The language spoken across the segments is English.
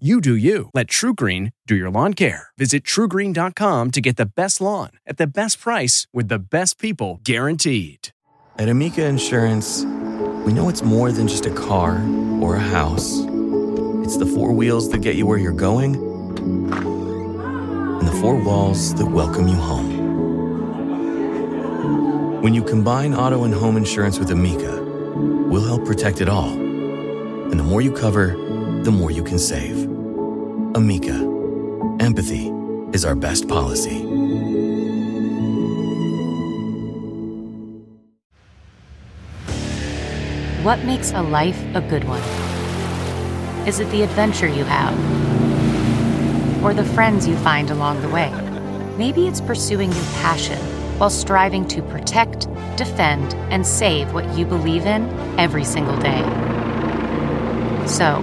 You do you. Let TruGreen do your lawn care. Visit trugreen.com to get the best lawn at the best price with the best people guaranteed. At Amica Insurance, we know it's more than just a car or a house. It's the four wheels that get you where you're going and the four walls that welcome you home. When you combine auto and home insurance with Amica, we'll help protect it all. And the more you cover, the more you can save. Amica, empathy is our best policy. What makes a life a good one? Is it the adventure you have? Or the friends you find along the way? Maybe it's pursuing your passion while striving to protect, defend, and save what you believe in every single day. So,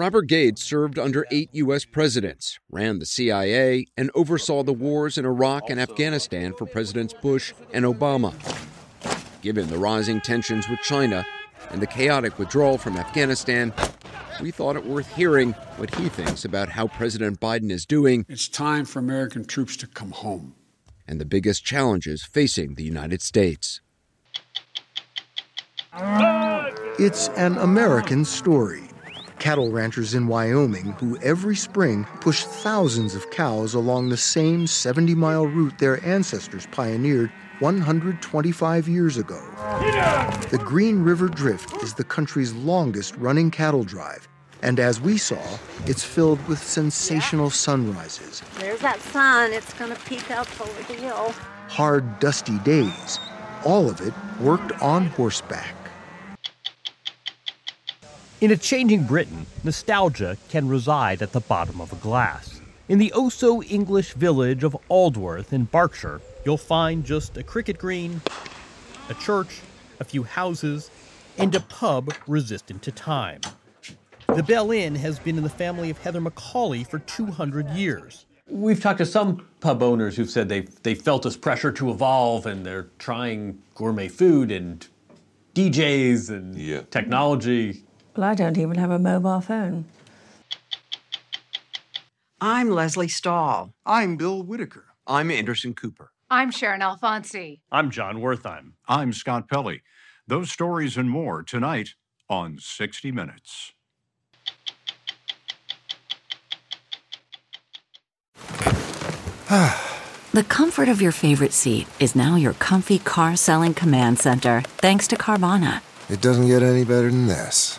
Robert Gates served under eight U.S. presidents, ran the CIA, and oversaw the wars in Iraq and uh, Afghanistan for Presidents Bush and Obama. Given the rising tensions with China and the chaotic withdrawal from Afghanistan, we thought it worth hearing what he thinks about how President Biden is doing. It's time for American troops to come home. And the biggest challenges facing the United States. It's an American story cattle ranchers in Wyoming who every spring push thousands of cows along the same 70 mile route their ancestors pioneered 125 years ago. The Green River Drift is the country's longest running cattle drive. And as we saw, it's filled with sensational sunrises. There's that sun. It's going to peek up over the hill. Hard, dusty days. All of it worked on horseback. In a changing Britain, nostalgia can reside at the bottom of a glass. In the oh so English village of Aldworth in Berkshire, you'll find just a cricket green, a church, a few houses, and a pub resistant to time. The Bell Inn has been in the family of Heather Macaulay for 200 years. We've talked to some pub owners who've said they they felt this pressure to evolve and they're trying gourmet food and DJs and yeah. technology. Well, I don't even have a mobile phone. I'm Lesley Stahl. I'm Bill Whitaker. I'm Anderson Cooper. I'm Sharyn Alfonsi. I'm Jon Wertheim. I'm Scott Pelley. Those stories and more tonight on 60 Minutes. the comfort of your favorite seat is now your comfy car selling command center, thanks to Carvana. It doesn't get any better than this.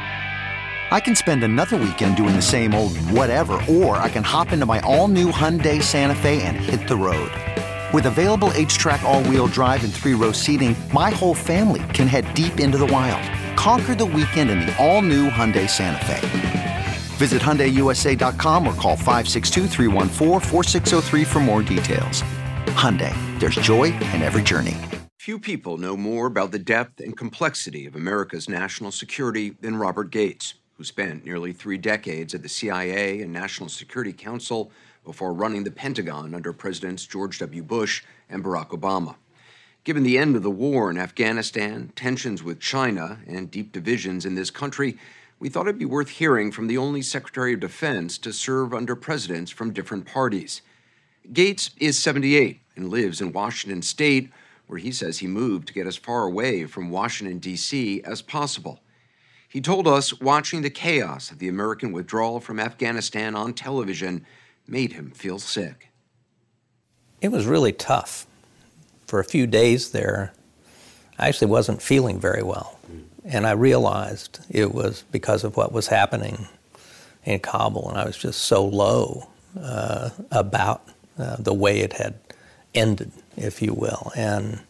I can spend another weekend doing the same old whatever, or I can hop into my all new Hyundai Santa Fe and hit the road. With available HTRAC, all wheel drive, and three row seating, my whole family can head deep into the wild. Conquer the weekend in the all new Hyundai Santa Fe. Visit HyundaiUSA.com or call 562 for more details. Hyundai, there's joy in every journey. Few people know more about the depth and complexity of America's national security than Robert Gates who spent nearly three decades at the CIA and National Security Council before running the Pentagon under Presidents George W. Bush and Barack Obama. Given the end of the war in Afghanistan, tensions with China, and deep divisions in this country, we thought it'd be worth hearing from the only Secretary of Defense to serve under presidents from different parties. Gates is 78 and lives in Washington state, where he says he moved to get as far away from Washington, D.C. as possible. He told us watching the chaos of the American withdrawal from Afghanistan on television made him feel sick. It was really tough. For a few days there, I actually wasn't feeling very well. And I realized it was because of what was happening in Kabul, and I was just so low uh, about uh, the way it had ended, if you will. And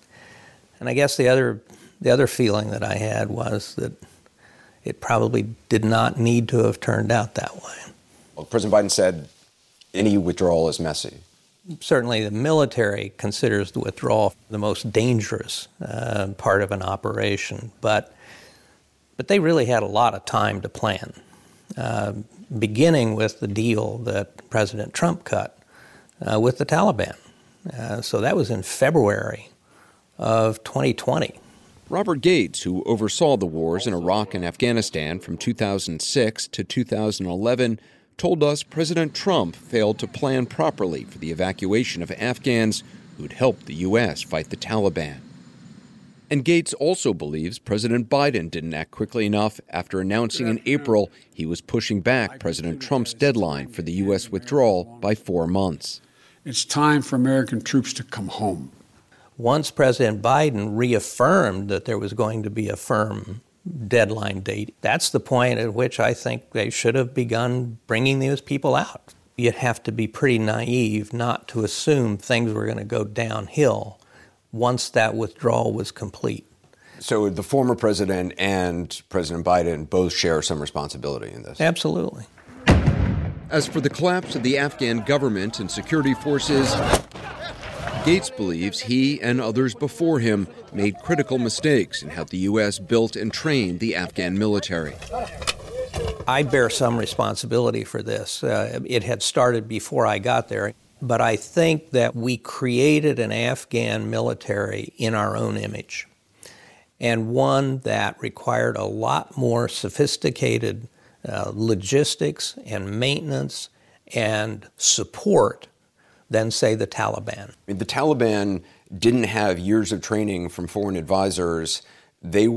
and I guess the other the other feeling that I had was that it probably did not need to have turned out that way. Well, President Biden said any withdrawal is messy. Certainly, the military considers the withdrawal the most dangerous uh, part of an operation, but but they really had a lot of time to plan, uh, beginning with the deal that President Trump cut uh, with the Taliban. Uh, so that was in February of 2020. Robert Gates, who oversaw the wars in Iraq and Afghanistan from 2006 to 2011, told us President Trump failed to plan properly for the evacuation of Afghans who'd helped the U.S. fight the Taliban. And Gates also believes President Biden didn't act quickly enough after announcing in April he was pushing back President Trump's deadline for the U.S. withdrawal by four months. It's time for American troops to come home. Once President Biden reaffirmed that there was going to be a firm deadline date, that's the point at which I think they should have begun bringing those people out. You'd have to be pretty naive not to assume things were going to go downhill once that withdrawal was complete. So the former president and President Biden both share some responsibility in this? Absolutely. As for the collapse of the Afghan government and security forces, Gates believes he and others before him made critical mistakes in how the U.S. built and trained the Afghan military. I bear some responsibility for this. Uh, it had started before I got there. But I think that we created an Afghan military in our own image, and one that required a lot more sophisticated uh, logistics and maintenance and support than, say, the Taliban. The Taliban didn't have years of training from foreign advisors. They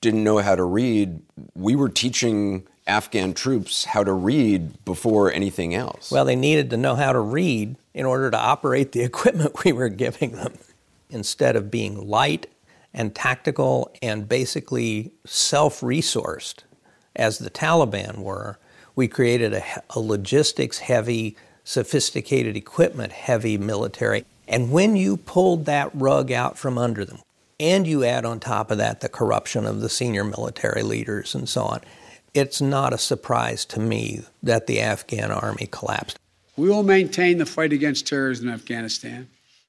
didn't know how to read. We were teaching Afghan troops how to read before anything else. Well, they needed to know how to read in order to operate the equipment we were giving them. Instead of being light and tactical and basically self resourced, as the Taliban were, we created a, a logistics heavy, sophisticated equipment heavy military. And when you pulled that rug out from under them, and you add on top of that the corruption of the senior military leaders and so on, it's not a surprise to me that the Afghan army collapsed. We will maintain the fight against terrorism in Afghanistan.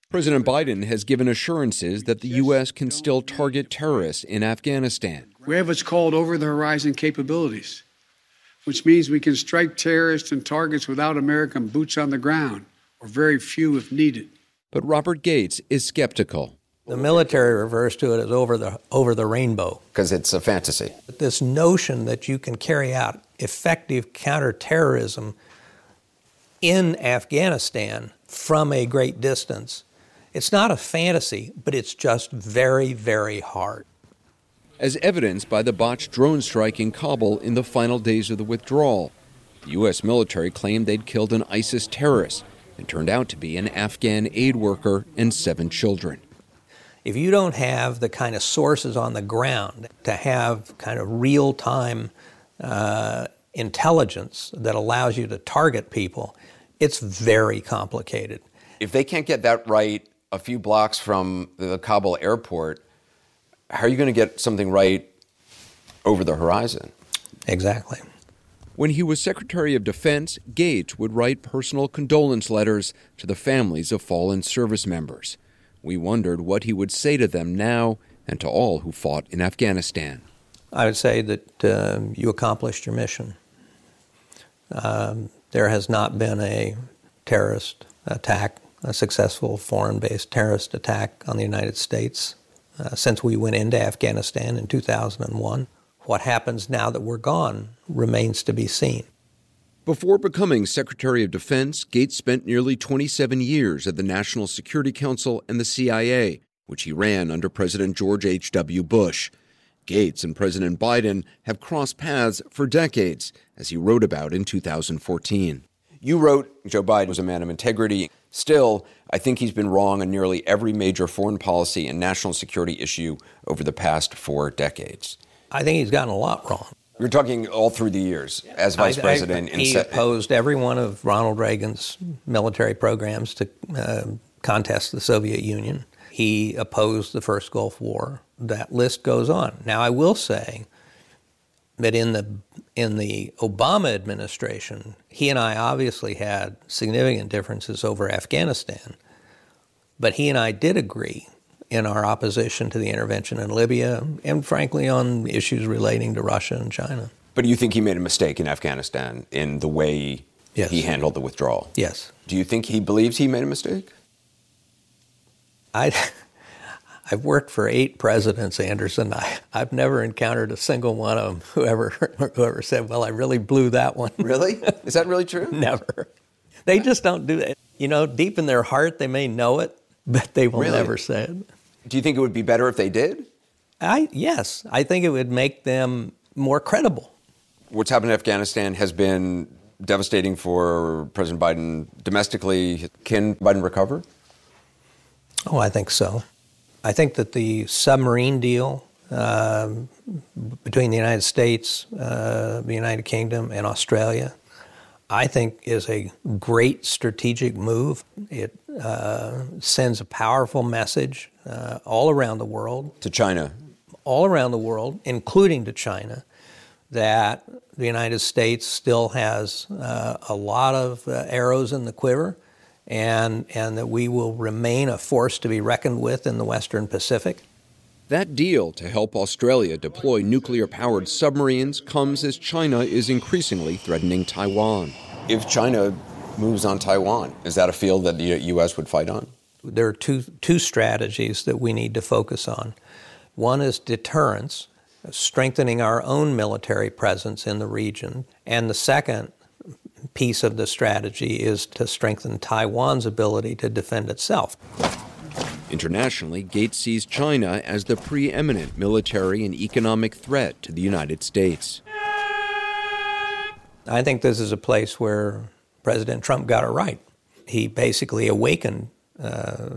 President Biden has given assurances that the U.S. can still target terrorists in Afghanistan. We have what's called over the horizon capabilities, which means we can strike terrorists and targets without American boots on the ground, or very few if needed. But Robert Gates is skeptical. The military refers to it as over the over the rainbow because it's a fantasy. This notion that you can carry out effective counterterrorism in Afghanistan from a great distance. It's not a fantasy, but it's just very, very hard. As evidenced by the botched drone strike in Kabul in the final days of the withdrawal, the U.S. military claimed they'd killed an ISIS terrorist and turned out to be an Afghan aid worker and seven children. If you don't have the kind of sources on the ground to have kind of real time uh, intelligence that allows you to target people, it's very complicated. If they can't get that right a few blocks from the Kabul airport, how are you going to get something right over the horizon? Exactly. When he was Secretary of Defense, Gates would write personal condolence letters to the families of fallen service members. We wondered what he would say to them now and to all who fought in Afghanistan. I would say that uh, you accomplished your mission. Um, there has not been a terrorist attack a successful foreign based terrorist attack on the United States uh, since we went into Afghanistan in 2001. What happens now that we're gone remains to be seen. Before becoming Secretary of Defense, Gates spent nearly 27 years at the National Security Council and the CIA, which he ran under President George H.W. Bush. Gates and President Biden have crossed paths for decades, as he wrote about in 2014. You wrote Joe Biden was a man of integrity. Still, I think he's been wrong on nearly every major foreign policy and national security issue over the past four decades. I think he's gotten a lot wrong. You're talking all through the years as vice I- I- president. he se- opposed every one of Ronald Reagan's military programs to uh, contest the Soviet Union. He opposed the first Gulf War. That list goes on. Now, I will say that in the in the Obama administration, he and I obviously had significant differences over Afghanistan, but he and I did agree in our opposition to the intervention in Libya, and frankly on issues relating to Russia and China. But do you think he made a mistake in Afghanistan in the way Yes. he handled the withdrawal? Yes. Do you think he believes he made a mistake? I, I've worked for eight presidents, Anderson. I, I've never encountered a single one of them who ever, whoever said, "Well, I really blew that one." Really? Is that really true? never. They just don't do that. You know, deep in their heart, they may know it, but they will Really? never say it. Do you think it would be better if they did? I yes, I think it would make them more credible. What's happened in Afghanistan has been devastating for President Biden domestically. Can Biden recover? Oh, I think so. I think that the submarine deal um, between the United States, uh, the United Kingdom, and Australia, I think is a great strategic move. It uh, sends a powerful message uh, all around the world. To China. All around the world, including to China, that the United States still has uh, a lot of uh, arrows in the quiver and, and that we will remain a force to be reckoned with in the Western Pacific. That deal to help Australia deploy nuclear powered submarines comes as China is increasingly threatening Taiwan. If China moves on Taiwan, is that a field that the U.S. would fight on? There are two, two strategies that we need to focus on. One is deterrence, strengthening our own military presence in the region. And the second piece of the strategy is to strengthen Taiwan's ability to defend itself. Internationally, Gates sees China as the preeminent military and economic threat to the United States. I think this is a place where President Trump got it right. He basically awakened uh,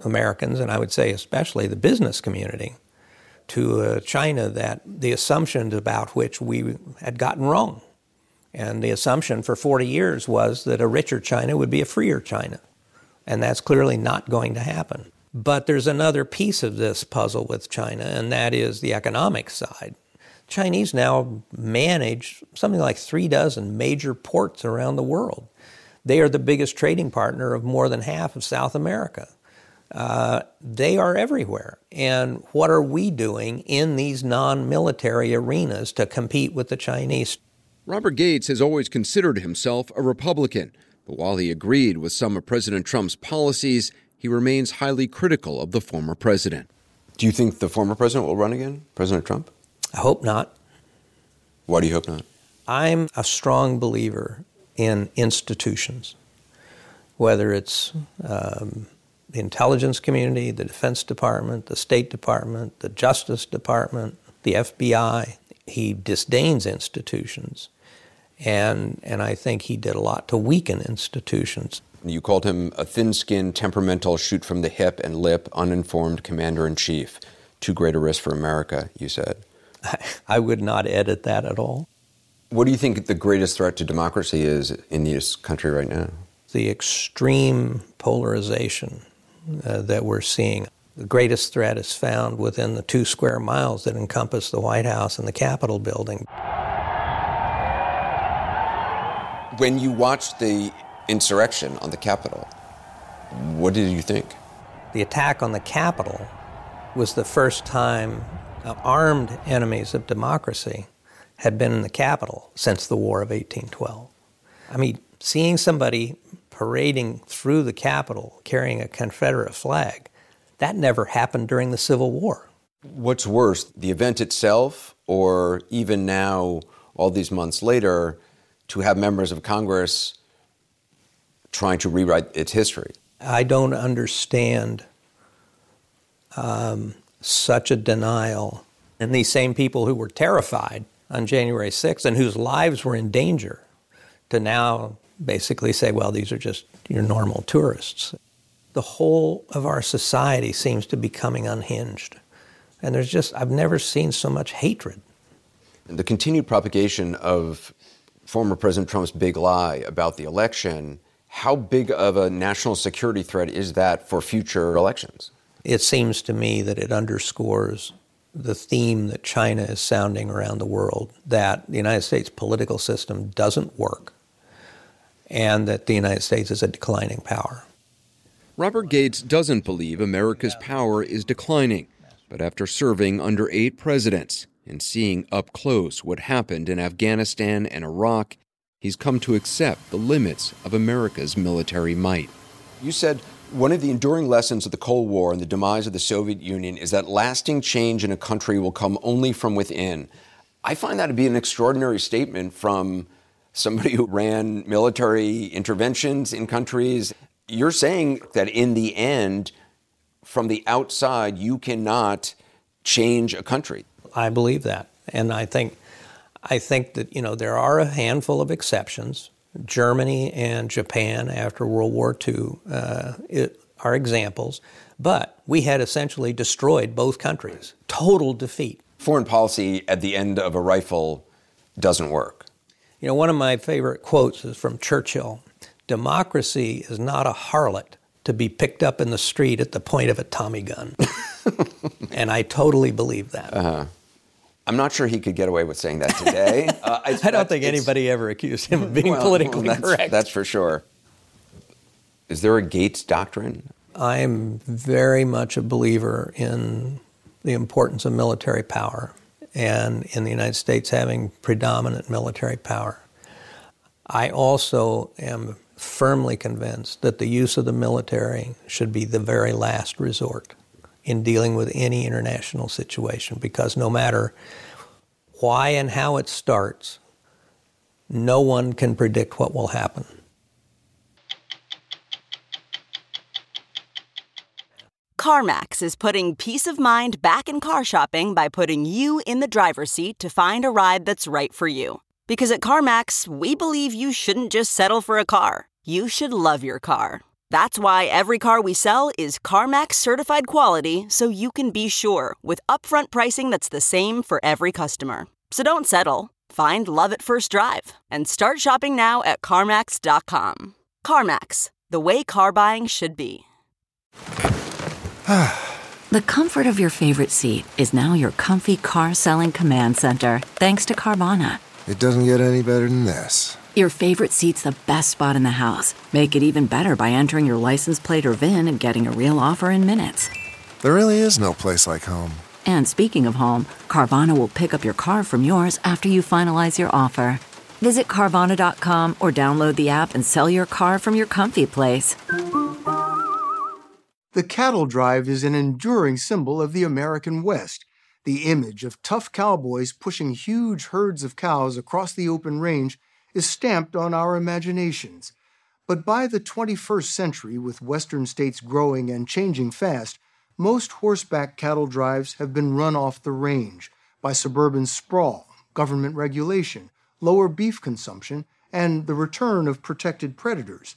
Americans, and I would say especially the business community, to uh, China that the assumptions about which we had gotten wrong. And the assumption for 40 years was that a richer China would be a freer China. And that's clearly not going to happen. But there's another piece of this puzzle with China, and that is the economic side. Chinese now manage something like three dozen major ports around the world. They are the biggest trading partner of more than half of South America. Uh, they are everywhere. And what are we doing in these non military arenas to compete with the Chinese? Robert Gates has always considered himself a Republican, but while he agreed with some of President Trump's policies, he remains highly critical of the former president. Do you think the former president will run again, President Trump? I hope not. Why do you hope not? I'm a strong believer in institutions, whether it's um, the intelligence community, the Defense Department, the State Department, the Justice Department, the FBI. He disdains institutions. And, and I think he did a lot to weaken institutions. You called him a thin skinned, temperamental, shoot from the hip and lip, uninformed commander in chief. Too great a risk for America, you said. I would not edit that at all. What do you think the greatest threat to democracy is in this country right now? The extreme polarization uh, that we're seeing. The greatest threat is found within the two square miles that encompass the White House and the Capitol building. When you watched the insurrection on the Capitol, what did you think? The attack on the Capitol was the first time uh, armed enemies of democracy had been in the Capitol since the War of 1812. I mean, seeing somebody parading through the Capitol carrying a Confederate flag. That never happened during the Civil War. What's worse, the event itself, or even now, all these months later, to have members of Congress trying to rewrite its history? I don't understand um, such a denial. And these same people who were terrified on January 6th and whose lives were in danger to now basically say, well, these are just your normal tourists. The whole of our society seems to be coming unhinged. And there's just, I've never seen so much hatred. And the continued propagation of former President Trump's big lie about the election, how big of a national security threat is that for future elections? It seems to me that it underscores the theme that China is sounding around the world that the United States political system doesn't work and that the United States is a declining power. Robert Gates doesn't believe America's power is declining, but after serving under eight presidents and seeing up close what happened in Afghanistan and Iraq, he's come to accept the limits of America's military might. You said one of the enduring lessons of the Cold War and the demise of the Soviet Union is that lasting change in a country will come only from within. I find that to be an extraordinary statement from somebody who ran military interventions in countries. You're saying that in the end, from the outside, you cannot change a country. I believe that. And I think I think that, you know, there are a handful of exceptions. Germany and Japan after World War II uh, it, are examples. But we had essentially destroyed both countries. Total defeat. Foreign policy at the end of a rifle doesn't work. You know, one of my favorite quotes is from Churchill Democracy is not a harlot to be picked up in the street at the point of a Tommy gun. and I totally believe that. Uh-huh. I'm not sure he could get away with saying that today. Uh, I, I don't think anybody ever accused him of being well, politically well, that's, correct. That's for sure. Is there a Gates doctrine? I'm very much a believer in the importance of military power and in the United States having predominant military power. I also am firmly convinced that the use of the military should be the very last resort in dealing with any international situation because no matter why and how it starts, no one can predict what will happen. CarMax is putting peace of mind back in car shopping by putting you in the driver's seat to find a ride that's right for you. Because at CarMax, we believe you shouldn't just settle for a car, you should love your car. That's why every car we sell is CarMax certified quality so you can be sure with upfront pricing that's the same for every customer. So don't settle. Find love at first drive and start shopping now at CarMax.com. CarMax, the way car buying should be. the comfort of your favorite seat is now your comfy car selling command center thanks to Carvana. It doesn't get any better than this. Your favorite seat's the best spot in the house. Make it even better by entering your license plate or VIN and getting a real offer in minutes. There really is no place like home. And speaking of home, Carvana will pick up your car from yours after you finalize your offer. Visit Carvana.com or download the app and sell your car from your comfy place. The cattle drive is an enduring symbol of the American West. The image of tough cowboys pushing huge herds of cows across the open range is stamped on our imaginations. But by the 21st century, with Western states growing and changing fast, most horseback cattle drives have been run off the range by suburban sprawl, government regulation, lower beef consumption, and the return of protected predators.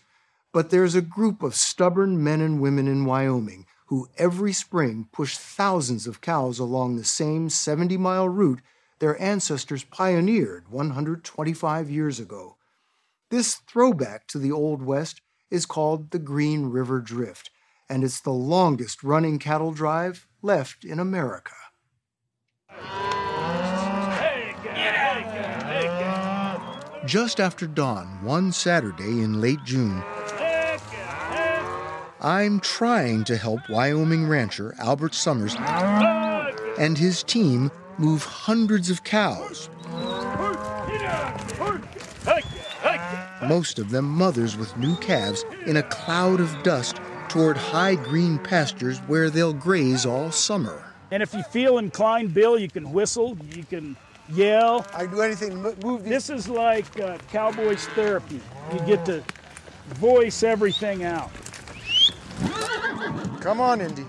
But there's a group of stubborn men and women in Wyoming who every spring push thousands of cows along the same 70 mile route their ancestors pioneered 125 years ago. This throwback to the Old West is called the Green River Drift, and it's the longest running cattle drive left in America. Just after dawn, one Saturday in late June, I'm trying to help Wyoming rancher Albert Sommers and his team move hundreds of cows. most of them mothers with new calves, in a cloud of dust toward high green pastures where they'll graze all summer. And if you feel inclined, Bill, you can whistle, you can yell. I do anything to move This is like uh, cowboys therapy. You get to voice everything out. Come on, Indy.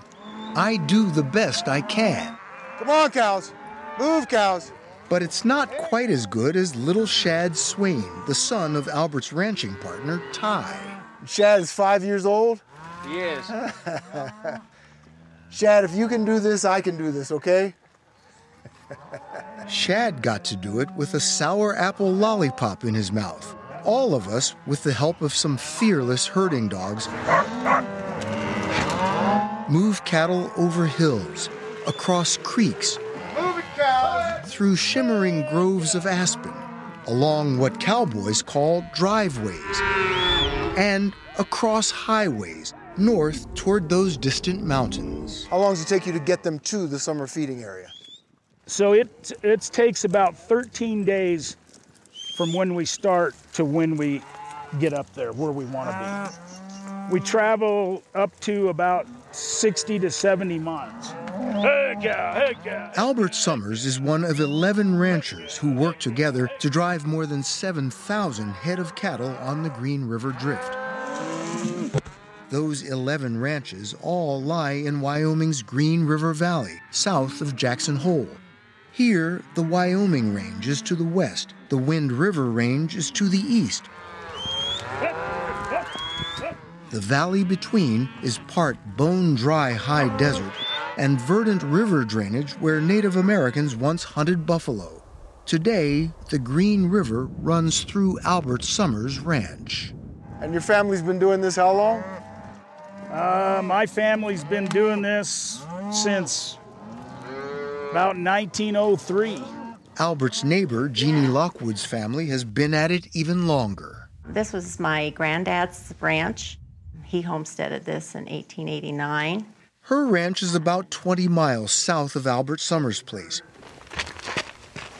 I do the best I can. Come on, cows. Move, cows. But it's not quite as good as little Shad Swain, the son of Albert's ranching partner, Ty. Shad is five years old? He is. Shad, if you can do this, I can do this, okay? Shad got to do it with a sour apple lollipop in his mouth. All of us with the help of some fearless herding dogs move cattle over hills, across creeks, through shimmering groves of aspen, along what cowboys call driveways, and across highways north toward those distant mountains. How long does it take you to get them to the summer feeding area? So it it takes about 13 days from when we start to when we get up there where we want to be. We travel up to about 60 to 70 miles. Hey, cow, hey, cow. Albert Sommers is one of 11 ranchers who work together to drive more than 7,000 head of cattle on the Green River Drift. Those 11 ranches all lie in Wyoming's Green River Valley, south of Jackson Hole. Here, the Wyoming Range is to the west, the Wind River Range is to the east. The valley between is part bone dry high desert and verdant river drainage where Native Americans once hunted buffalo. Today, the Green River runs through Albert Sommers Ranch. And your family's been doing this how long? Uh, my family's been doing this since about 1903. Albert's neighbor, Jeannie Lockwood's family, has been at it even longer. This was my granddad's ranch. He homesteaded this in 1889. Her ranch is about 20 miles south of Albert Sommers' place.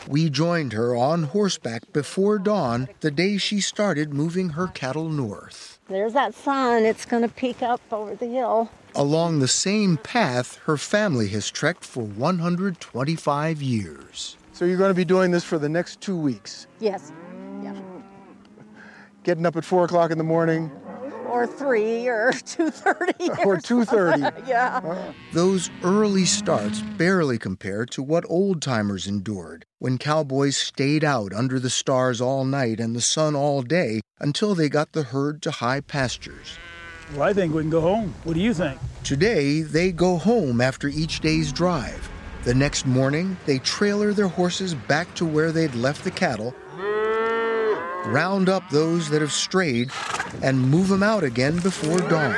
We joined her on horseback before dawn the day she started moving her cattle north. There's that sun. It's going to peak up over the hill. Along the same path her family has trekked for 125 years. So you're going to be doing this for the next two weeks? Yes. Yeah. Getting up at 4 o'clock in the morning? Or 3 or 2.30. Or 2.30. yeah. Uh-huh. Those early starts barely compare to what old timers endured when cowboys stayed out under the stars all night and the sun all day until they got the herd to high pastures. Well, I think we can go home. What do you think? Today, they go home after each day's drive. The next morning, they trailer their horses back to where they'd left the cattle, round up those that have strayed, and move them out again before dawn.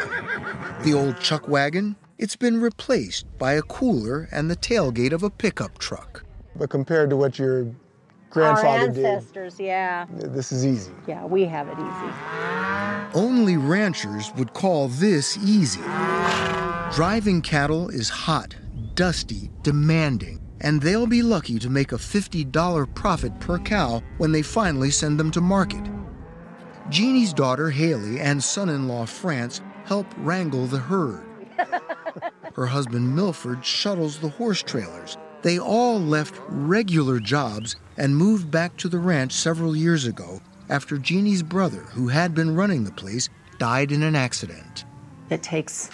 The old chuck wagon, it's been replaced by a cooler and the tailgate of a pickup truck. But compared to what your grandfather Our did, ancestors, yeah. this is easy. Yeah, we have it easy. Only ranchers would call this easy. Driving cattle is hot, dusty, demanding, and they'll be lucky to make a $50 profit per cow when they finally send them to market. Jeannie's daughter Haley and son in law France help wrangle the herd. Her husband Milford shuttles the horse trailers. They all left regular jobs and moved back to the ranch several years ago after Jeannie's brother, who had been running the place, died in an accident. It takes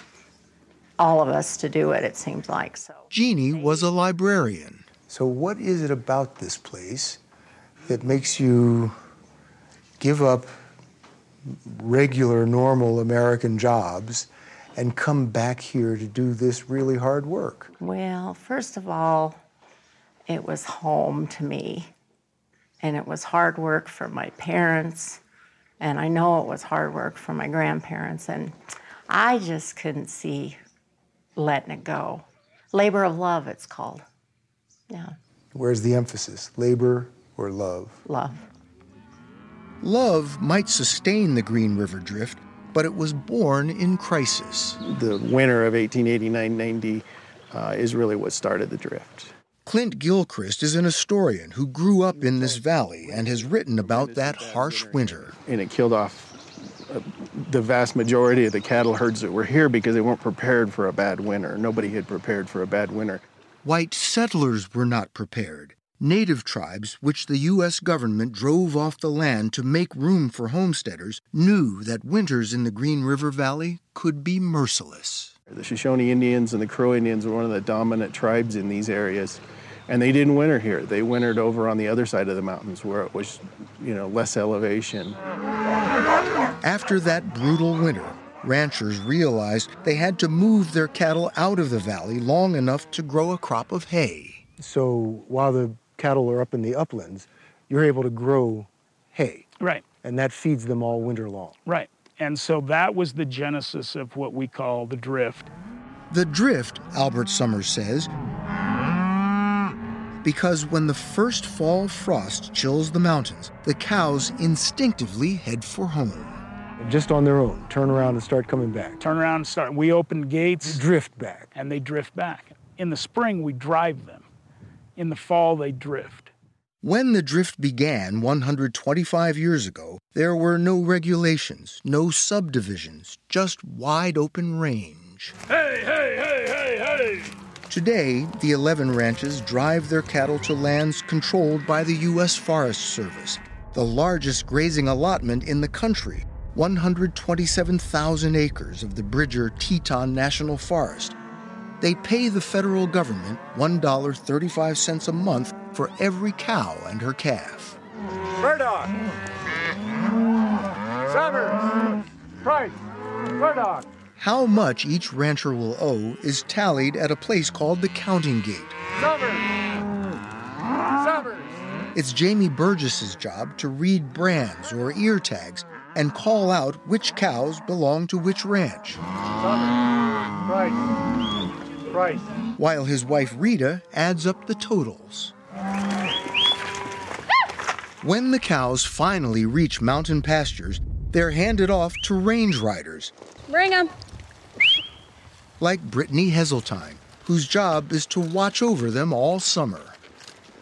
all of us to do it, it seems like. So Jeannie was a librarian. So, what is it about this place that makes you give up regular, normal American jobs and come back here to do this really hard work? Well, first of all, it was home to me. And it was hard work for my parents. And I know it was hard work for my grandparents. And I just couldn't see letting it go. Labor of love, it's called. Yeah, Where's the emphasis? Labor or love? love. Love might sustain the Green River Drift, but it was born in crisis. The winter of 1889 90 uh, is really what started the drift. Clint Gilchrist is an historian who grew up in this valley and has written about that harsh winter. And it killed off uh, the vast majority of the cattle herds that were here because they weren't prepared for a bad winter. Nobody had prepared for a bad winter. White settlers were not prepared. Native tribes, which the U.S. government drove off the land to make room for homesteaders, knew that winters in the Green River Valley could be merciless. The Shoshone Indians and the Crow Indians were one of the dominant tribes in these areas. And they didn't winter here. They wintered over on the other side of the mountains where it was, you know, less elevation. After that brutal winter, ranchers realized they had to move their cattle out of the valley long enough to grow a crop of hay. So while the cattle are up in the uplands, you're able to grow hay. Right. And that feeds them all winter long. Right. And so that was the genesis of what we call the drift. The drift, Albert Sommers says, because when the first fall frost chills the mountains, the cows instinctively head for home. Just on their own, turn around and start coming back. Turn around and start. We open gates. Drift back. And they drift back. In the spring, we drive them. In the fall, they drift. When the drift began 125 years ago, there were no regulations, no subdivisions, just wide open range. Hey, hey, hey, hey, hey! Today, the 11 ranches drive their cattle to lands controlled by the U.S. Forest Service, the largest grazing allotment in the country 127,000 acres of the Bridger Teton National Forest. They pay the federal government $1.35 a month for every cow and her calf. Murdoch! Sommers! Price! Murdoch! How much each rancher will owe is tallied at a place called the counting gate. Sommers! Sommers! It's Jamie Burgess's job to read brands or ear tags and call out which cows belong to which ranch. Sommers! Price! Price! While his wife Rita adds up the totals. When the cows finally reach mountain pastures, they're handed off to range riders. Bring them. Like Brittany Heseltine, whose job is to watch over them all summer.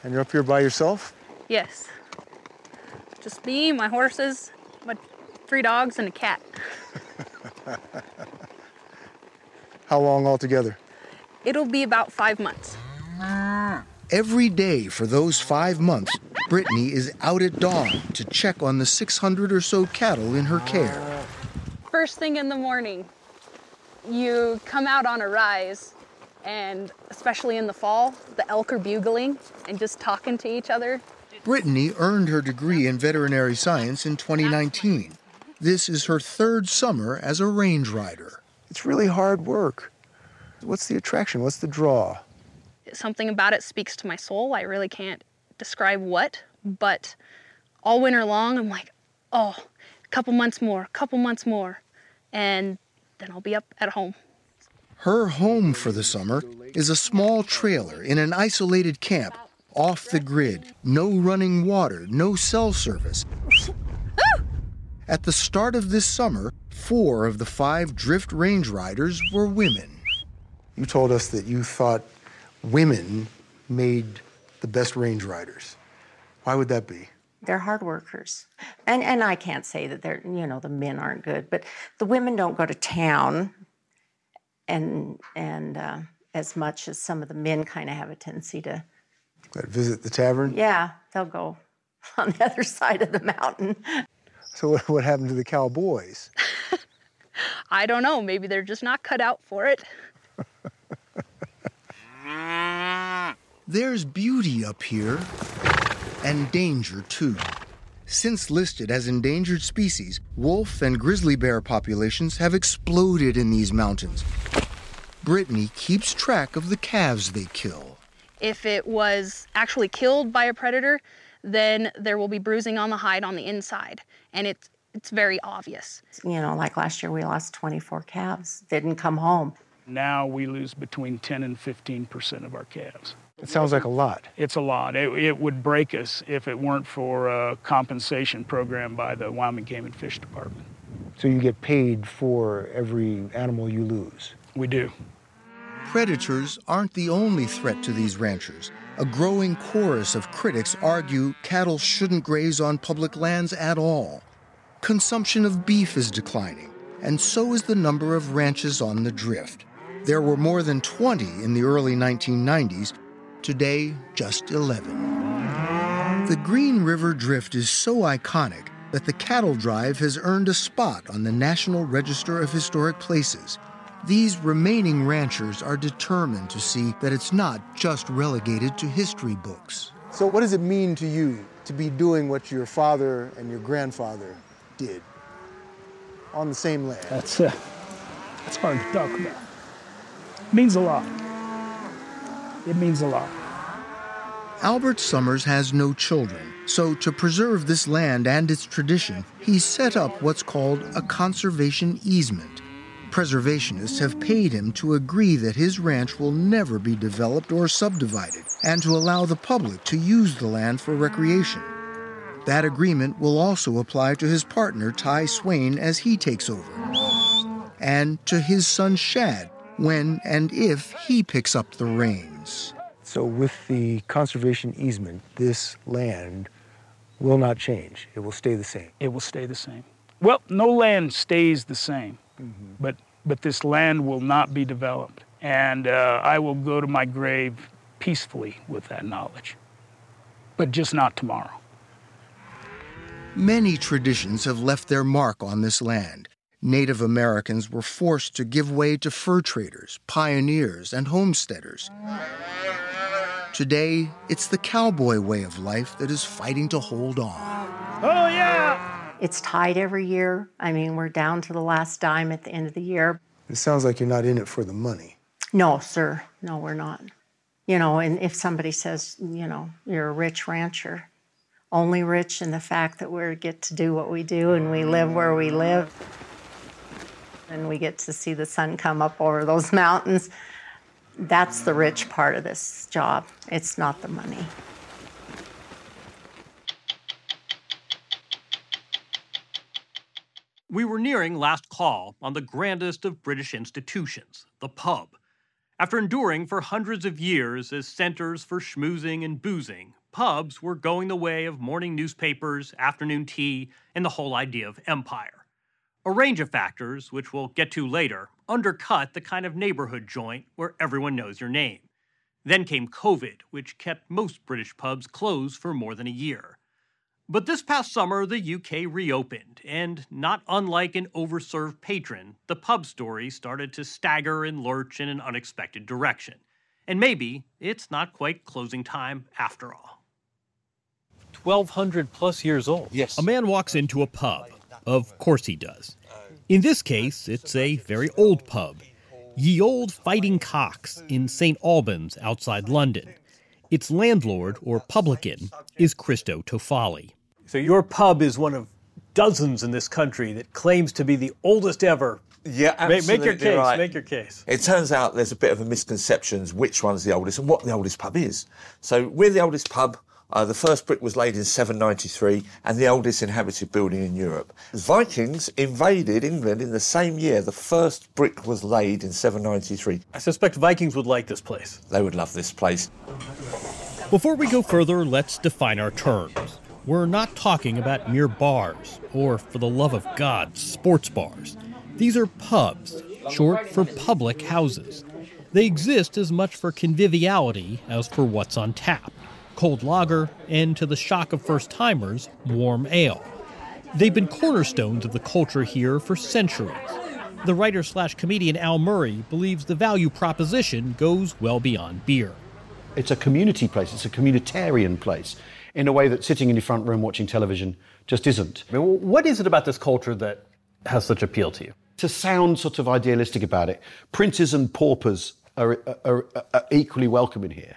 And you're up here by yourself? Yes. Just me, my horses, my three dogs, and a cat. How long altogether? It'll be about five months. Every day for those five months, Brittany is out at dawn to check on the 600 or so cattle in her care. First thing in the morning, you come out on a rise, and especially in the fall, the elk are bugling and just talking to each other. Brittany earned her degree in veterinary science in 2019. This is her third summer as a range rider. It's really hard work. What's the attraction? What's the draw? Something about it speaks to my soul. I really can't describe what, but all winter long, I'm like, oh, a couple months more, a couple months more, and then I'll be up at home. Her home for the summer is a small trailer in an isolated camp, off the grid, no running water, no cell service. At the start of this summer, four of the five drift range riders were women. You told us that you thought women made the best range riders. Why would that be? They're hard workers. And and I can't say that they're, you know, the men aren't good, but the women don't go to town and and uh, as much as some of the men kind of have a tendency to That visit the tavern? yeah, they'll go on the other side of the mountain. So what, what happened to the cowboys? I don't know, maybe they're just not cut out for it. There's beauty up here, and danger too. Since listed as endangered species, wolf and grizzly bear populations have exploded in these mountains. Brittany keeps track of the calves they kill. If it was actually killed by a predator, then there will be bruising on the hide on the inside, and it's it's very obvious. You know, like last year we lost 24 calves, didn't come home. Now we lose between 10 and 15 percent of our calves. It sounds like a lot. It's a lot. It, it would break us if it weren't for a compensation program by the Wyoming Game and Fish Department. So you get paid for every animal you lose. We do. Predators aren't the only threat to these ranchers, a growing chorus of critics argue cattle shouldn't graze on public lands at all. Consumption of beef is declining, and so is the number of ranches on the drift. There were more than 20 in the early 1990s, today, just 11. The Green River Drift is so iconic that the cattle drive has earned a spot on the National Register of Historic Places. These remaining ranchers are determined to see that it's not just relegated to history books. So, what does it mean to you to be doing what your father and your grandfather did on the same land? That's, uh, that's hard to talk about. It means a lot. It means a lot. Albert Sommers has no children, so to preserve this land and its tradition, he's set up what's called a conservation easement. Preservationists have paid him to agree that his ranch will never be developed or subdivided, and to allow the public to use the land for recreation. That agreement will also apply to his partner, Ty Swain, as he takes over, and to his son, Shad, when and if he picks up the reins. So, with the conservation easement, this land will not change. It will stay the same. It will stay the same. Well, no land stays the same, mm-hmm. but but this land will not be developed, and uh, I will go to my grave peacefully with that knowledge. But just not tomorrow. Many traditions have left their mark on this land. Native Americans were forced to give way to fur traders, pioneers, and homesteaders. Today, it's the cowboy way of life that is fighting to hold on. Oh, yeah! It's tied every year. I mean, we're down to the last dime at the end of the year. It sounds like you're not in it for the money. No, sir. No, we're not. You know, and if somebody says, you know, you're a rich rancher, only rich in the fact that we get to do what we do and we live where we live. And we get to see the sun come up over those mountains that's the rich part of this job. It's not the money. We were nearing last call on the grandest of British institutions, the pub. After enduring for hundreds of years as centers for schmoozing and boozing, pubs were going the way of morning newspapers, afternoon tea, and the whole idea of empire. A range of factors, which we'll get to later, undercut the kind of neighborhood joint where everyone knows your name. Then came COVID, which kept most British pubs closed for more than a year. But this past summer, the UK reopened, and not unlike an overserved patron, the pub story started to stagger and lurch in an unexpected direction. And maybe it's not quite closing time after all. 1,200 plus years old. Yes. A man walks into a pub. Of course he does. In this case, it's a very old pub, Ye Olde Fighting Cocks in St. Albans outside London. Its landlord, or publican, is Christo Tofalli. So your pub is one of dozens in this country that claims to be the oldest ever. Yeah, absolutely Make, make your case. Right. Make your case. It turns out there's a bit of a misconception which one's the oldest and what the oldest pub is. So we're the oldest pub. Uh, the first brick was laid in 793 and the oldest inhabited building in Europe. Vikings invaded England in the same year. The first brick was laid in 793. I suspect Vikings would like this place. They would love this place. Before we go further, let's define our terms. We're not talking about mere bars, or, for the love of God, sports bars. These are pubs, short for public houses. They exist as much for conviviality as for what's on tap cold lager, and to the shock of first timers, warm ale. They've been cornerstones of the culture here for centuries. The writer slash comedian Al Murray believes the value proposition goes well beyond beer. It's a community place, it's a communitarian place in a way that sitting in your front room watching television just isn't. I mean, what is it about this culture that has such appeal to you? To sound sort of idealistic about it, princes and paupers are, are, are, are equally welcome in here.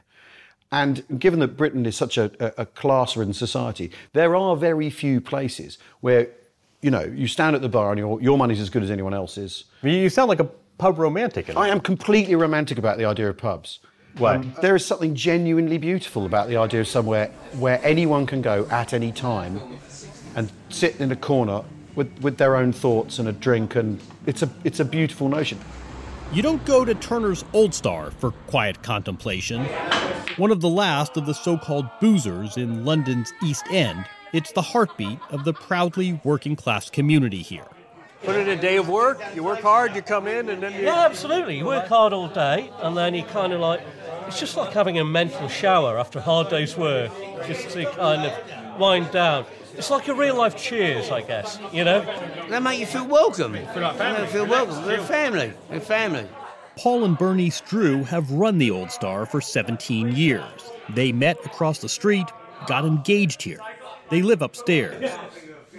And given that Britain is such a, a, class-ridden society, there are very few places where, you know, you stand at the bar and your, your money's as good as anyone else's. You sound like a pub romantic. I am completely romantic about the idea of pubs. Why? Um, there is something genuinely beautiful about the idea of somewhere where anyone can go at any time and sit in a corner with, with their own thoughts and a drink, and it's a, it's a beautiful notion. You don't go to Turner's Old Star for quiet contemplation. One of the last of the so called boozers in London's East End, it's the heartbeat of the proudly working class community here. Put in a day of work, you work hard, you come in, and then you. Yeah, absolutely. You work hard all day, and then you kind of like. It's just like having a mental shower after a hard day's work, just to kind of wind down. It's like a real life cheers, I guess, you know? They make you feel welcome. They make you feel welcome. They're family. They're family. Paul and Bernice Drew have run the Old Star for 17 years. They met across the street, got engaged here. They live upstairs.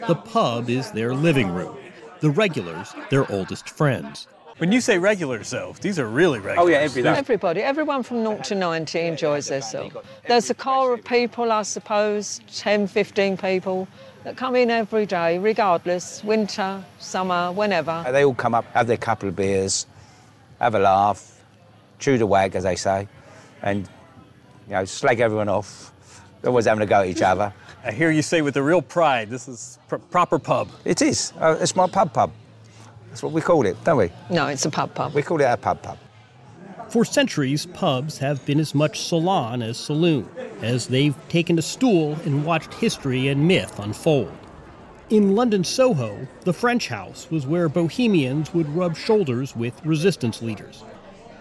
The pub is their living room. The regulars, their oldest friends. When you say regulars, though, these are really regulars. Oh, yeah, everybody. Everybody. Everyone from 0 to 90 enjoys themselves. There's a core of people, I suppose, 10, 15 people that come in every day, regardless, winter, summer, whenever. They all come up, have their couple of beers, have a laugh, chew the wag, as they say, and, you know, slag everyone off. They're always having a go at each other. I hear you say with a real pride, this is pr- proper pub. It is. Uh, it's my pub pub. That's what we call it, don't we? No, it's a pub pub. We call it a pub pub. For centuries, pubs have been as much salon as saloon, as they've taken a stool and watched history and myth unfold. In London Soho, the French house was where bohemians would rub shoulders with resistance leaders.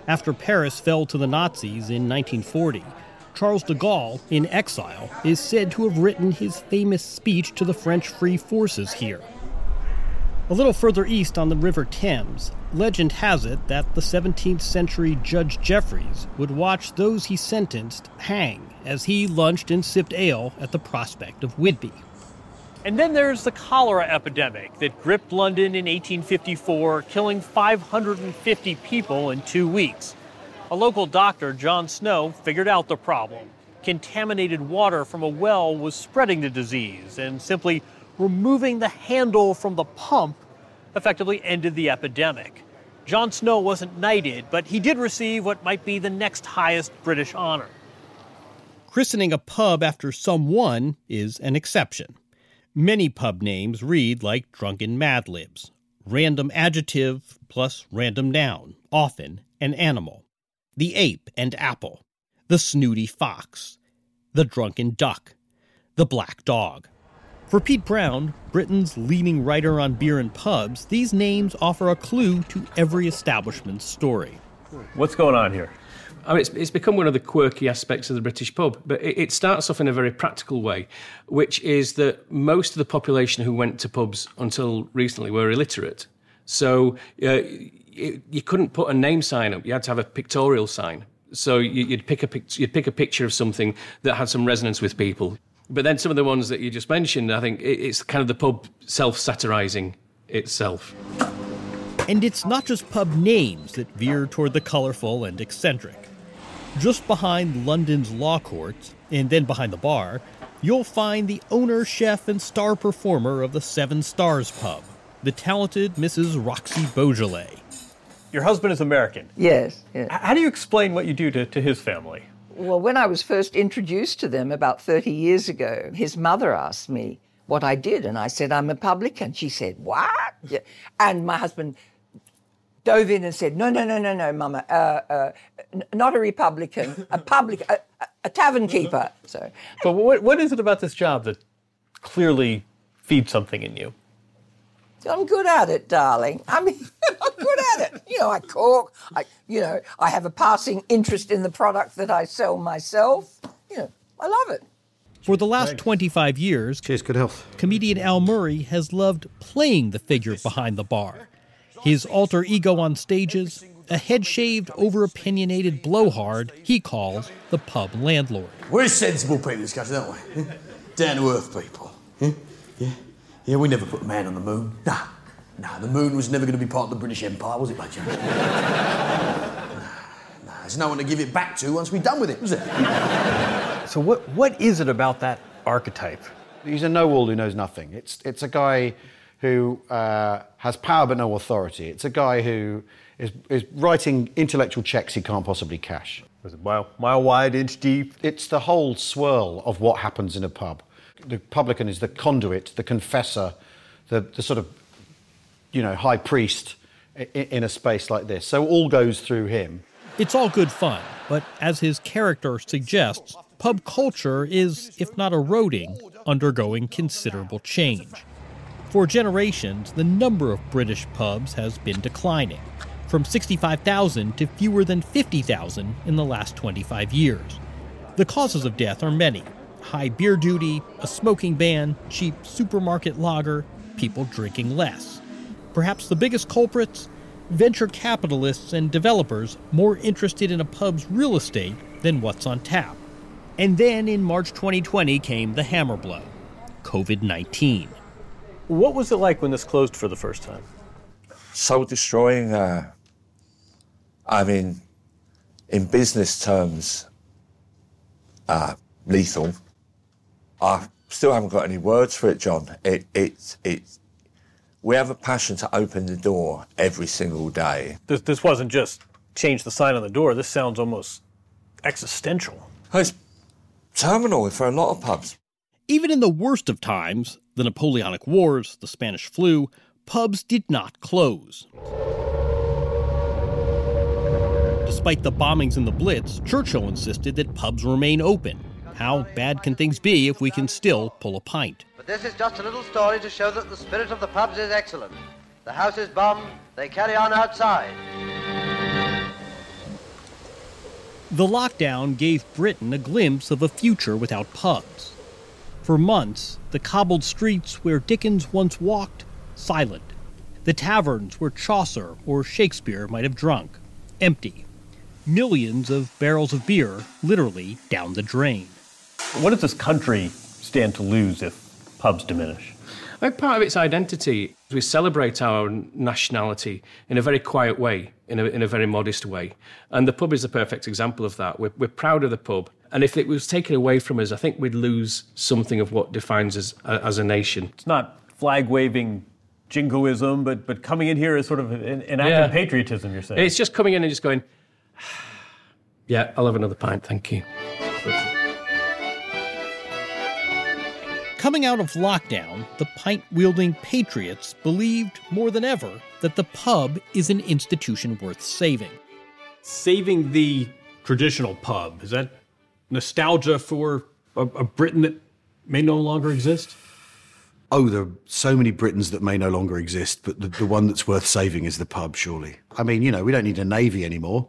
After Paris fell to the Nazis in 1940, Charles de Gaulle, in exile, is said to have written his famous speech to the French Free Forces here. A little further east on the River Thames, legend has it that the 17th century Judge Jeffreys would watch those he sentenced hang as he lunched and sipped ale at the prospect of Whitby. And then there's the cholera epidemic that gripped London in 1854, killing 550 people in two weeks. A local doctor, John Snow, figured out the problem. Contaminated water from a well was spreading the disease, and simply removing the handle from the pump effectively ended the epidemic. John Snow wasn't knighted, but he did receive what might be the next highest British honor. Christening a pub after someone is an exception. Many pub names read like drunken Mad Libs random adjective plus random noun, often an animal. The ape and apple, the snooty fox, the drunken duck, the black dog. For Pete Brown, Britain's leading writer on beer and pubs, these names offer a clue to every establishment's story. What's going on here? I mean, it's, it's become one of the quirky aspects of the British pub, but it, it starts off in a very practical way, which is that most of the population who went to pubs until recently were illiterate. So uh, it, you couldn't put a name sign up; you had to have a pictorial sign. So you, would pick a pic, you'd pick a picture of something that had some resonance with people. But then some of the ones that you just mentioned, I think it's kind of the pub self-satirizing itself. And it's not just pub names that veer toward the colorful and eccentric. Just behind London's law courts, and then behind the bar, you'll find the owner, chef, and star performer of the Seven Stars pub, the talented Mrs. Roxy Beaujolais. Your husband is American. Yes, yes. How do you explain what you do to, to his family? Well, when I was first introduced to them about 30 years ago, his mother asked me what I did, and I said, I'm a publican. She said, What? And my husband dove in and said, No, no, no, no, no, Mama, uh, uh, n- not a Republican, a public, a, a tavern keeper. So, but what, what is it about this job that clearly feeds something in you? I'm good at it, darling. I mean, I'm good at it. You know, I cook. I, you know, I have a passing interest in the product that I sell myself. You know, I love it. For the last 25 years, cheers, good health. Comedian Al Murray has loved playing the figure behind the bar. His alter ego on stages, a head shaved, over opinionated blowhard he calls the pub landlord. We're sensible people in this country, aren't we? Down to earth people. Yeah? yeah? Yeah, we never put a man on the moon. Nah. Nah, the moon was never going to be part of the British Empire, was it, mate? nah, nah, there's no one to give it back to once we're done with it, was it? So what, what is it about that archetype? He's a know-all who knows nothing. It's, it's a guy who uh, has power but no authority. It's a guy who is, is writing intellectual checks he can't possibly cash. Was it mile, mile wide, inch deep? It's the whole swirl of what happens in a pub. The publican is the conduit, the confessor, the, the sort of, you know, high priest i- in a space like this. So all goes through him. It's all good fun, but as his character suggests, pub culture is, if not eroding, undergoing considerable change. For generations, the number of British pubs has been declining, from 65,000 to fewer than 50,000 in the last 25 years. The causes of death are many high beer duty, a smoking ban, cheap supermarket lager, people drinking less. Perhaps the biggest culprits? Venture capitalists and developers more interested in a pub's real estate than what's on tap. And then in March 2020 came the hammer blow COVID 19. What was it like when this closed for the first time? soul destroying. Uh, I mean, in business terms, uh, lethal. I still haven't got any words for it, Jon. It, it, it. We have a passion to open the door every single day. This, this wasn't just change the sign on the door. This sounds almost existential. It's terminal for a lot of pubs. Even in the worst of times, the Napoleonic Wars, the Spanish flu, pubs did not close. Despite the bombings and the Blitz, Churchill insisted that pubs remain open. How bad can things be if we can still pull a pint? But this is just a little story to show that the spirit of the pubs is excellent. The house is bombed, they carry on outside. The lockdown gave Britain a glimpse of a future without pubs. For months, the cobbled streets where Dickens once walked, silent. The taverns where Chaucer or Shakespeare might have drunk, empty. Millions of barrels of beer literally down the drain. What does this country stand to lose if pubs diminish? I think part of its identity is we celebrate our nationality in a very quiet way, in a, in a very modest way. And the pub is a perfect example of that. We're, we're proud of the pub. And if it was taken away from us, I think we'd lose something of what defines us uh, as a nation. It's not flag waving jingoism, but, but coming in here as sort of an, an act Yeah. of patriotism, you're saying. It's just coming in and just going, yeah, I'll have another pint, thank you. Coming out of lockdown, the pint wielding patriots believed more than ever that the pub is an institution worth saving. Saving the traditional pub, is that nostalgia for a, a Britain that may no longer exist? Oh, there are so many Britons that may no longer exist, but the, the one that's worth saving is the pub, surely. I mean, you know, we don't need a navy anymore,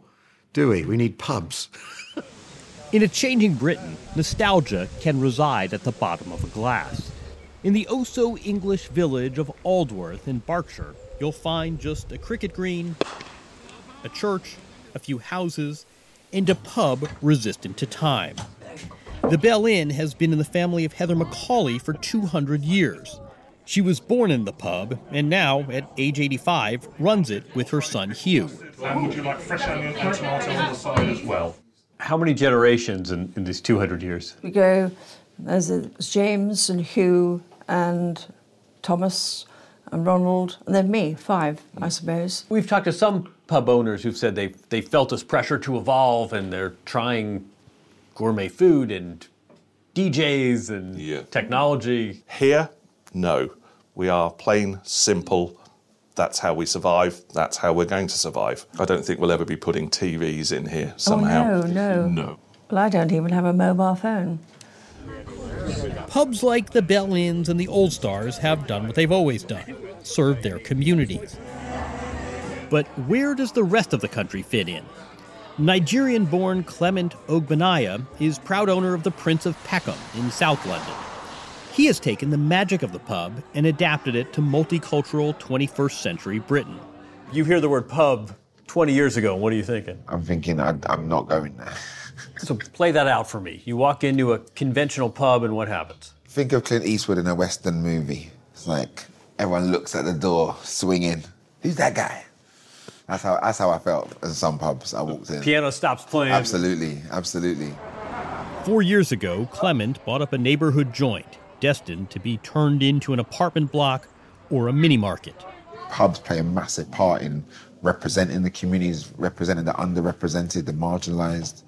do we? We need pubs. In a changing Britain, nostalgia can reside at the bottom of a glass. In the oh so English village of Aldworth in Berkshire, you'll find just a cricket green, a church, a few houses, and a pub resistant to time. The Bell Inn has been in the family of Heather Macaulay for 200 years. She was born in the pub and now, at age 85, runs it with her son Hugh. And would you like fresh onion and tomato on the side as well? How many generations in, in these 200 years? We go, there's James and Hugh and Thomas and Ronald, and then me, five, I suppose. We've talked to some pub owners who've said they they felt this pressure to evolve and they're trying gourmet food and DJs and technology. Here, no. We are plain, simple. That's how we survive. That's how we're going to survive. I don't think we'll ever be putting TVs in here somehow. Oh, no, no. No. Well, I don't even have a mobile phone. Pubs like the Bell Inns and the Old Stars have done what they've always done serve their communities. But where does the rest of the country fit in? Nigerian born Clement Ogbonnaya is proud owner of the Prince of Peckham in South London. He has taken the magic of the pub and adapted it to multicultural 21st century Britain. You hear the word pub 20 years ago, what are you thinking? I'm thinking I, I'm not going there. So play that out for me. You walk into a conventional pub and what happens? Think of Clint Eastwood in a Western movie. It's like everyone looks at the door, swinging. Who's that guy? That's how that's how I felt in some pubs. I walked in. Piano stops playing. Absolutely, absolutely. Four years ago, Clement bought up a neighborhood joint destined to be turned into an apartment block or a mini market. Pubs play a massive part in representing the communities, representing the underrepresented, the marginalized,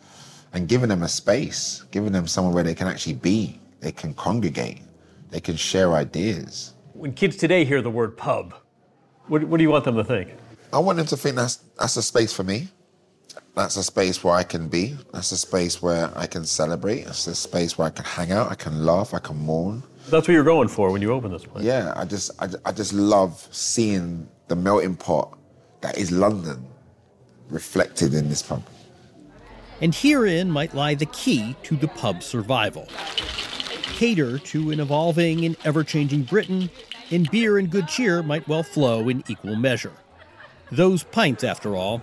and giving them a space, giving them somewhere where they can actually be. They can congregate. They can share ideas. When kids today hear the word pub, what, what do you want them to think? I want them to think that's that's a space for me. That's a space where I can be. That's a space where I can celebrate. That's a space where I can hang out. I can laugh. I can mourn. That's what you're going for when you open this place. Yeah, I just I, I just love seeing the melting pot that is London reflected in this pub. And herein might lie the key to the pub's survival. Cater to an evolving and ever changing Britain, and beer and good cheer might well flow in equal measure. Those pints, after all,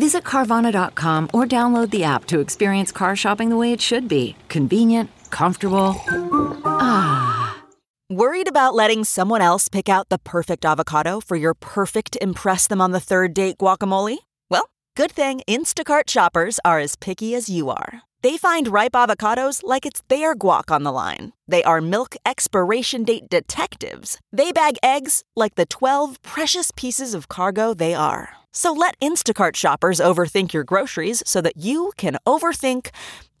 Visit Carvana.com or download the app to experience car shopping the way it should be convenient, comfortable. Ah. Worried about letting someone else pick out the perfect avocado for your perfect Impress Them on the Third Date guacamole? Well, good thing Instacart shoppers are as picky as you are. They find ripe avocados like it's their guac on the line. They are milk expiration date detectives. They bag eggs like the 12 precious pieces of cargo they are. So let Instacart shoppers overthink your groceries so that you can overthink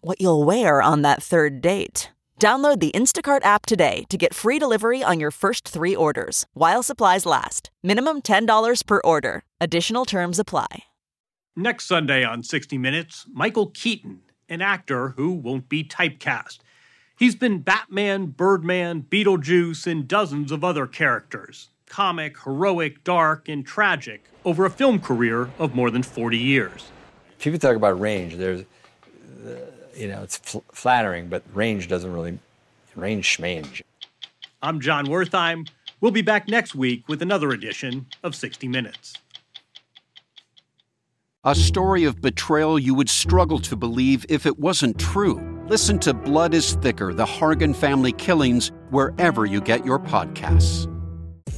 what you'll wear on that third date. Download the Instacart app today to get free delivery on your first three orders while supplies last. Minimum $10 per order. Additional terms apply. Next Sunday on 60 Minutes, Michael Keaton, an actor who won't be typecast. He's been Batman, Birdman, Beetlejuice, and dozens of other characters comic, heroic, dark, and tragic over a film career of more than 40 years. People talk about range. There's, uh, you know, it's fl- flattering, but range doesn't really, range schmange. I'm Jon Wertheim. We'll be back next week with another edition of 60 Minutes. A story of betrayal you would struggle to believe if it wasn't true. Listen to Blood is Thicker The Hargan Family Killings wherever you get your podcasts.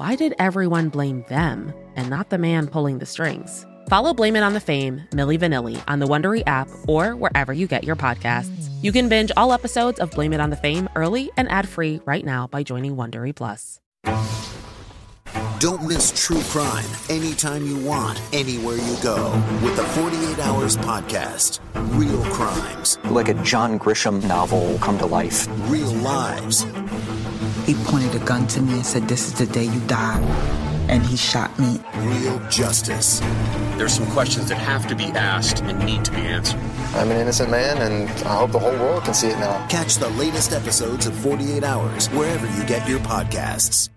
why did everyone blame them and not the man pulling the strings? Follow Blame It on the Fame, Milli Vanilli on the Wondery app or wherever you get your podcasts. You can binge all episodes of Blame It on the Fame early and ad-free right now by joining Wondery Plus. Don't miss true crime anytime you want, anywhere you go with the 48 Hours Podcast. Real crimes, Like a John Grisham novel come to life. real lives. He pointed a gun to me and said, This is the day you die. And he shot me. Real justice. There's some questions that have to be asked and need to be answered. I'm an innocent man, and I hope the whole world can see it now. Catch the latest episodes of 48 Hours wherever you get your podcasts.